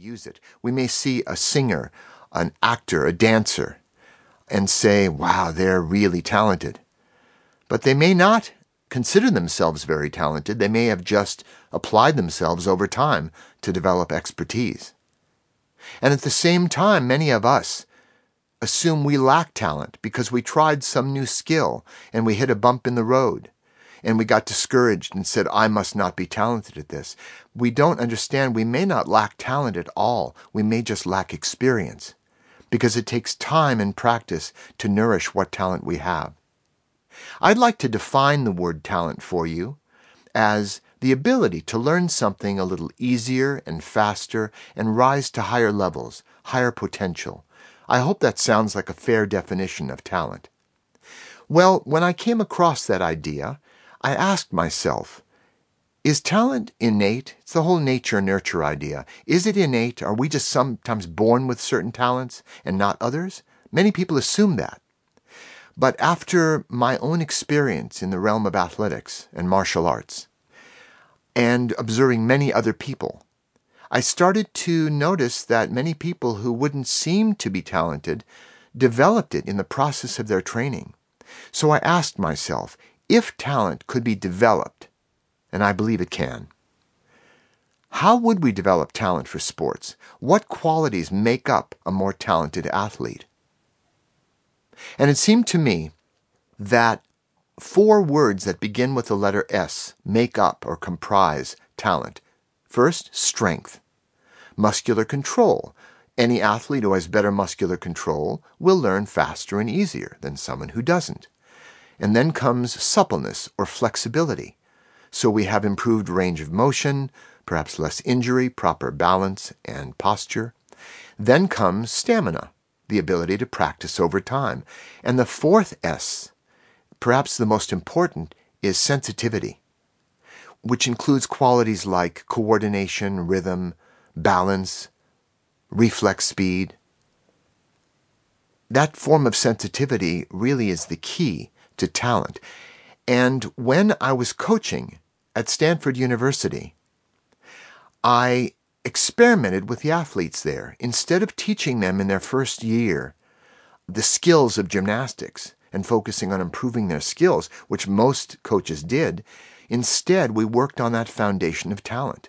use it. We may see a singer, an actor, a dancer, and say, wow, they're really talented. But they may not consider themselves very talented. They may have just applied themselves over time to develop expertise. And at the same time, many of us assume we lack talent because we tried some new skill and we hit a bump in the road and we got discouraged and said, I must not be talented at this. We don't understand we may not lack talent at all. We may just lack experience because it takes time and practice to nourish what talent we have. I'd like to define the word talent for you as the ability to learn something a little easier and faster and rise to higher levels, higher potential. I hope that sounds like a fair definition of talent. Well, when I came across that idea, I asked myself, is talent innate? It's the whole nature nurture idea. Is it innate? Are we just sometimes born with certain talents and not others? Many people assume that. But after my own experience in the realm of athletics and martial arts, and observing many other people, I started to notice that many people who wouldn't seem to be talented developed it in the process of their training. So I asked myself if talent could be developed, and I believe it can, how would we develop talent for sports? What qualities make up a more talented athlete? And it seemed to me that four words that begin with the letter S make up or comprise talent. First, strength, muscular control. Any athlete who has better muscular control will learn faster and easier than someone who doesn't. And then comes suppleness or flexibility. So we have improved range of motion, perhaps less injury, proper balance, and posture. Then comes stamina the ability to practice over time. And the fourth S, perhaps the most important, is sensitivity, which includes qualities like coordination, rhythm, balance, reflex speed. That form of sensitivity really is the key to talent. And when I was coaching at Stanford University, I experimented with the athletes there. Instead of teaching them in their first year the skills of gymnastics and focusing on improving their skills, which most coaches did, instead we worked on that foundation of talent.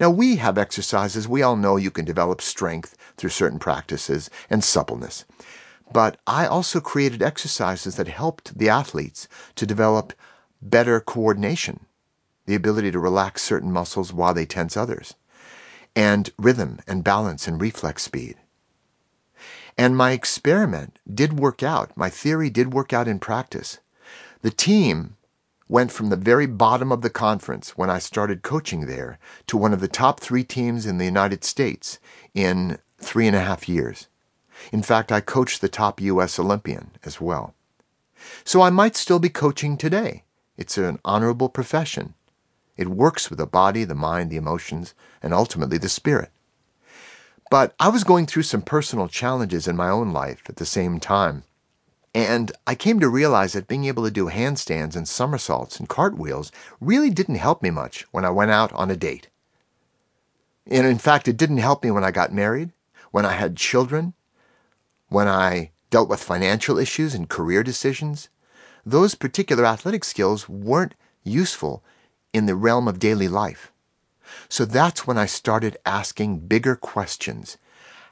Now, we have exercises. We all know you can develop strength through certain practices and suppleness. But I also created exercises that helped the athletes to develop better coordination, the ability to relax certain muscles while they tense others and rhythm and balance and reflex speed. And my experiment did work out. My theory did work out in practice. The team went from the very bottom of the conference when I started coaching there to one of the top three teams in the United States in three and a half years. In fact, I coached the top U.S. Olympian as well. So I might still be coaching today. It's an honorable profession. It works with the body, the mind, the emotions, and ultimately the spirit. But I was going through some personal challenges in my own life at the same time. And I came to realize that being able to do handstands and somersaults and cartwheels really didn't help me much when I went out on a date. And in fact, it didn't help me when I got married, when I had children, when I dealt with financial issues and career decisions. Those particular athletic skills weren't useful in the realm of daily life. So that's when I started asking bigger questions.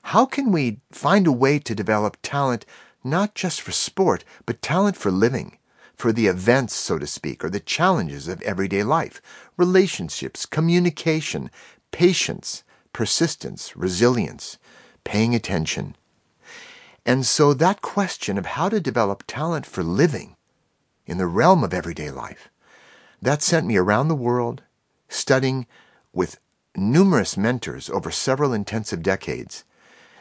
How can we find a way to develop talent not just for sport, but talent for living, for the events, so to speak, or the challenges of everyday life, relationships, communication, patience, persistence, resilience, paying attention. And so that question of how to develop talent for living in the realm of everyday life that sent me around the world, studying with numerous mentors over several intensive decades,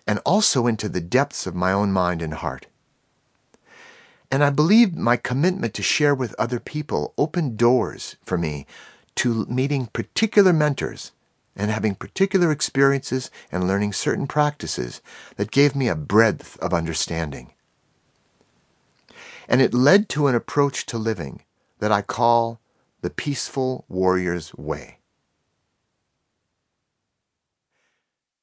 and also into the depths of my own mind and heart. And I believe my commitment to share with other people opened doors for me to meeting particular mentors and having particular experiences and learning certain practices that gave me a breadth of understanding. And it led to an approach to living that I call the peaceful warrior's way.